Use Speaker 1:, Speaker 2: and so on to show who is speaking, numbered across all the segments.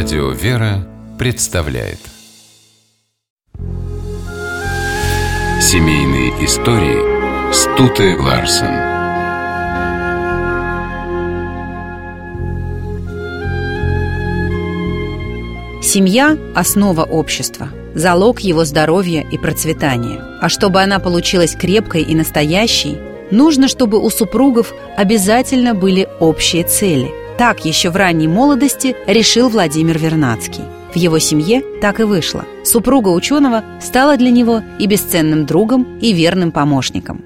Speaker 1: Радио «Вера» представляет. Семейные истории Стуты Ларсен.
Speaker 2: Семья – основа общества, залог его здоровья и процветания. А чтобы она получилась крепкой и настоящей, нужно, чтобы у супругов обязательно были общие цели – так еще в ранней молодости решил Владимир Вернадский. В его семье так и вышло. Супруга ученого стала для него и бесценным другом, и верным помощником.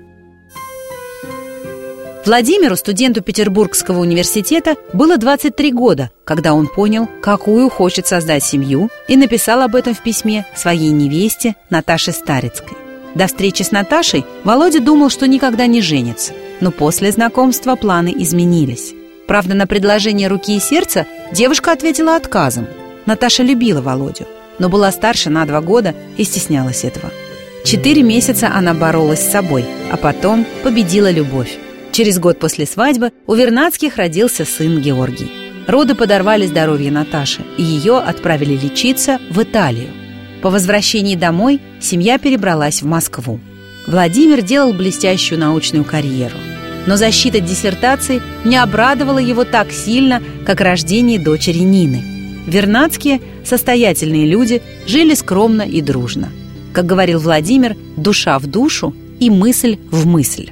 Speaker 2: Владимиру, студенту Петербургского университета, было 23 года, когда он понял, какую хочет создать семью, и написал об этом в письме своей невесте Наташе Старицкой. До встречи с Наташей Володя думал, что никогда не женится, но после знакомства планы изменились. Правда, на предложение руки и сердца девушка ответила отказом. Наташа любила Володю, но была старше на два года и стеснялась этого. Четыре месяца она боролась с собой, а потом победила любовь. Через год после свадьбы у Вернадских родился сын Георгий. Роды подорвали здоровье Наташи, и ее отправили лечиться в Италию. По возвращении домой семья перебралась в Москву. Владимир делал блестящую научную карьеру – но защита диссертации не обрадовала его так сильно, как рождение дочери Нины. Вернадские, состоятельные люди, жили скромно и дружно. Как говорил Владимир, душа в душу и мысль в мысль.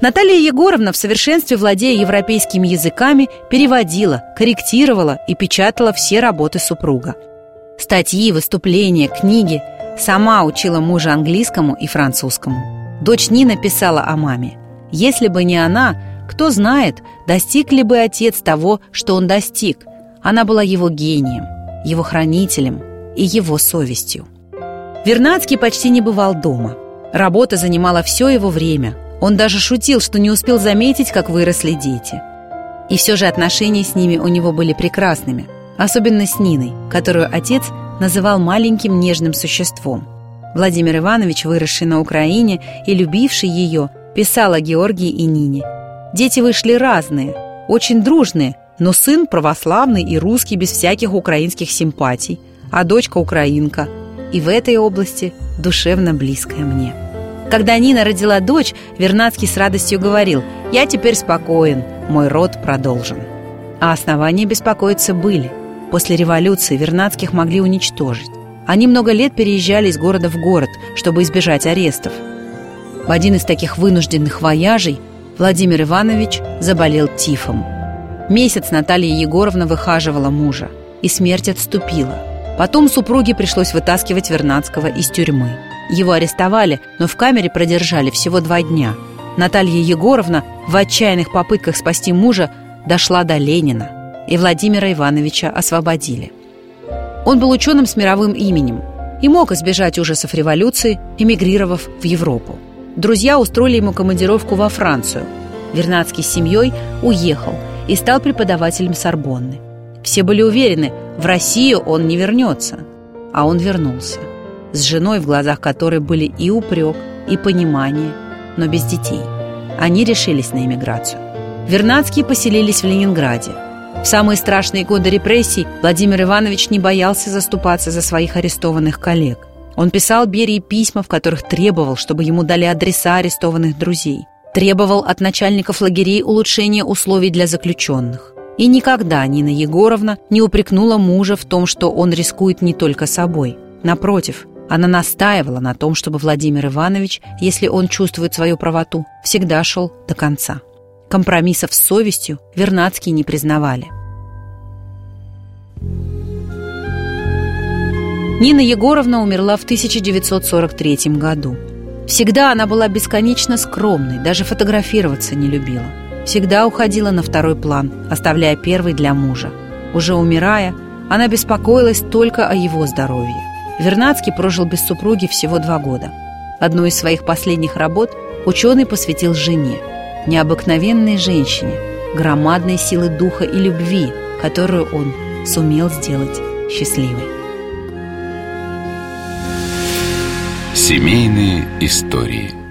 Speaker 2: Наталья Егоровна, в совершенстве владея европейскими языками, переводила, корректировала и печатала все работы супруга. Статьи, выступления, книги. Сама учила мужа английскому и французскому. Дочь Нина писала о маме. Если бы не она, кто знает, достиг ли бы отец того, что он достиг. Она была его гением, его хранителем и его совестью. Вернадский почти не бывал дома. Работа занимала все его время. Он даже шутил, что не успел заметить, как выросли дети. И все же отношения с ними у него были прекрасными, особенно с Ниной, которую отец называл маленьким нежным существом – Владимир Иванович, выросший на Украине и любивший ее, писал о Георгии и Нине. Дети вышли разные, очень дружные, но сын православный и русский без всяких украинских симпатий, а дочка украинка. И в этой области душевно близкая мне. Когда Нина родила дочь, Вернадский с радостью говорил «Я теперь спокоен, мой род продолжен». А основания беспокоиться были. После революции Вернадских могли уничтожить. Они много лет переезжали из города в город, чтобы избежать арестов. В один из таких вынужденных вояжей Владимир Иванович заболел тифом. Месяц Наталья Егоровна выхаживала мужа, и смерть отступила. Потом супруге пришлось вытаскивать Вернадского из тюрьмы. Его арестовали, но в камере продержали всего два дня. Наталья Егоровна в отчаянных попытках спасти мужа дошла до Ленина, и Владимира Ивановича освободили. Он был ученым с мировым именем и мог избежать ужасов революции, эмигрировав в Европу. Друзья устроили ему командировку во Францию. Вернадский с семьей уехал и стал преподавателем Сорбонны. Все были уверены, в Россию он не вернется. А он вернулся. С женой, в глазах которой были и упрек, и понимание, но без детей. Они решились на эмиграцию. Вернадские поселились в Ленинграде – в самые страшные годы репрессий Владимир Иванович не боялся заступаться за своих арестованных коллег. Он писал Берии письма, в которых требовал, чтобы ему дали адреса арестованных друзей. Требовал от начальников лагерей улучшения условий для заключенных. И никогда Нина Егоровна не упрекнула мужа в том, что он рискует не только собой. Напротив, она настаивала на том, чтобы Владимир Иванович, если он чувствует свою правоту, всегда шел до конца. Компромиссов с совестью Вернадские не признавали. Нина Егоровна умерла в 1943 году. Всегда она была бесконечно скромной, даже фотографироваться не любила. Всегда уходила на второй план, оставляя первый для мужа. Уже умирая, она беспокоилась только о его здоровье. Вернадский прожил без супруги всего два года. Одну из своих последних работ ученый посвятил жене – необыкновенной женщине, громадной силы духа и любви, которую он сумел сделать счастливой.
Speaker 1: Семейные истории –